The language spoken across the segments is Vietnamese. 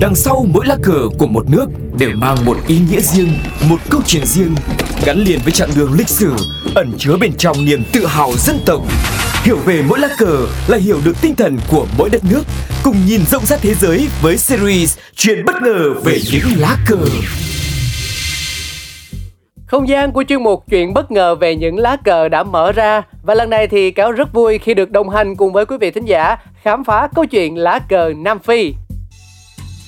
Đằng sau mỗi lá cờ của một nước đều mang một ý nghĩa riêng, một câu chuyện riêng, gắn liền với chặng đường lịch sử, ẩn chứa bên trong niềm tự hào dân tộc. Hiểu về mỗi lá cờ là hiểu được tinh thần của mỗi đất nước, cùng nhìn rộng rãi thế giới với series Chuyện bất ngờ về những lá cờ. Không gian của chuyên mục chuyện bất ngờ về những lá cờ đã mở ra và lần này thì cáo rất vui khi được đồng hành cùng với quý vị thính giả khám phá câu chuyện lá cờ Nam Phi.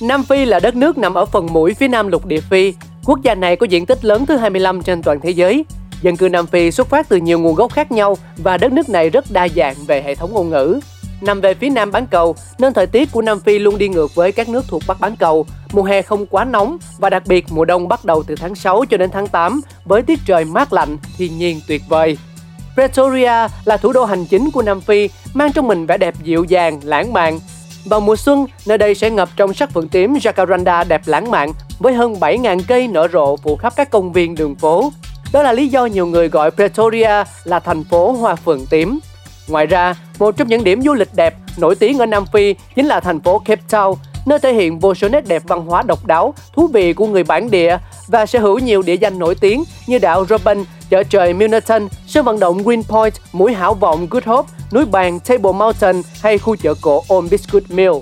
Nam Phi là đất nước nằm ở phần mũi phía nam lục địa Phi. Quốc gia này có diện tích lớn thứ 25 trên toàn thế giới. Dân cư Nam Phi xuất phát từ nhiều nguồn gốc khác nhau và đất nước này rất đa dạng về hệ thống ngôn ngữ. Nằm về phía nam bán cầu nên thời tiết của Nam Phi luôn đi ngược với các nước thuộc Bắc bán cầu. Mùa hè không quá nóng và đặc biệt mùa đông bắt đầu từ tháng 6 cho đến tháng 8 với tiết trời mát lạnh, thiên nhiên tuyệt vời. Pretoria là thủ đô hành chính của Nam Phi, mang trong mình vẻ đẹp dịu dàng, lãng mạn. Vào mùa xuân, nơi đây sẽ ngập trong sắc phượng tím Jacaranda đẹp lãng mạn với hơn 7.000 cây nở rộ phủ khắp các công viên đường phố. Đó là lý do nhiều người gọi Pretoria là thành phố hoa phượng tím. Ngoài ra, một trong những điểm du lịch đẹp nổi tiếng ở Nam Phi chính là thành phố Cape Town, nơi thể hiện vô số nét đẹp văn hóa độc đáo, thú vị của người bản địa và sở hữu nhiều địa danh nổi tiếng như đảo Robben, chợ trời Milnerton, sân vận động Greenpoint, mũi hảo vọng Good Hope, núi bàn Table Mountain hay khu chợ cổ Old Biscuit Mill.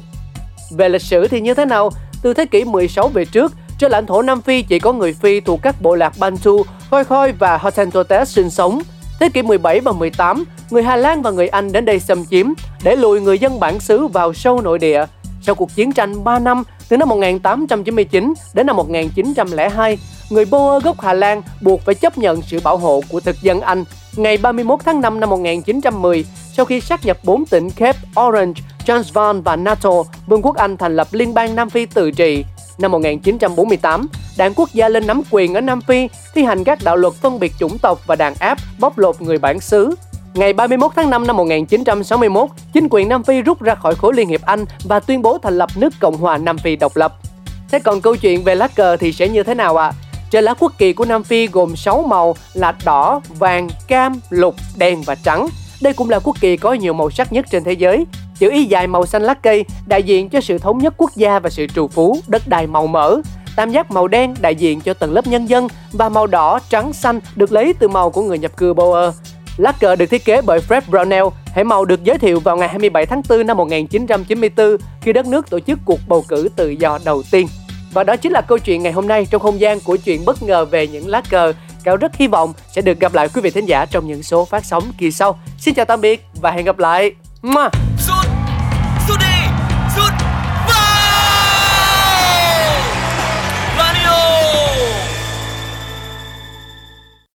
Về lịch sử thì như thế nào? Từ thế kỷ 16 về trước, trên lãnh thổ Nam Phi chỉ có người Phi thuộc các bộ lạc Bantu, Khoi Khoi và Hottentotes sinh sống. Thế kỷ 17 và 18, người Hà Lan và người Anh đến đây xâm chiếm để lùi người dân bản xứ vào sâu nội địa. Sau cuộc chiến tranh 3 năm từ năm 1899 đến năm 1902, người Boer gốc Hà Lan buộc phải chấp nhận sự bảo hộ của thực dân Anh. Ngày 31 tháng 5 năm 1910, sau khi sát nhập 4 tỉnh Cape Orange, Transvaal và Natal, Vương quốc Anh thành lập Liên bang Nam Phi tự trị. Năm 1948, đảng quốc gia lên nắm quyền ở Nam Phi, thi hành các đạo luật phân biệt chủng tộc và đàn áp, bóc lột người bản xứ. Ngày 31 tháng 5 năm 1961, chính quyền Nam Phi rút ra khỏi khối Liên hiệp Anh và tuyên bố thành lập nước Cộng hòa Nam Phi độc lập. Thế còn câu chuyện về lá cờ thì sẽ như thế nào ạ? À? Trên lá quốc kỳ của Nam Phi gồm 6 màu là đỏ, vàng, cam, lục, đen và trắng. Đây cũng là quốc kỳ có nhiều màu sắc nhất trên thế giới. Chữ Y dài màu xanh lá cây đại diện cho sự thống nhất quốc gia và sự trù phú, đất đai màu mỡ. Tam giác màu đen đại diện cho tầng lớp nhân dân và màu đỏ, trắng, xanh được lấy từ màu của người nhập cư Boer. Lá cờ được thiết kế bởi Fred Brownell, hệ màu được giới thiệu vào ngày 27 tháng 4 năm 1994 khi đất nước tổ chức cuộc bầu cử tự do đầu tiên. Và đó chính là câu chuyện ngày hôm nay trong không gian của chuyện bất ngờ về những lá cờ. Cao rất hy vọng sẽ được gặp lại quý vị thính giả trong những số phát sóng kỳ sau. Xin chào tạm biệt và hẹn gặp lại. Mua.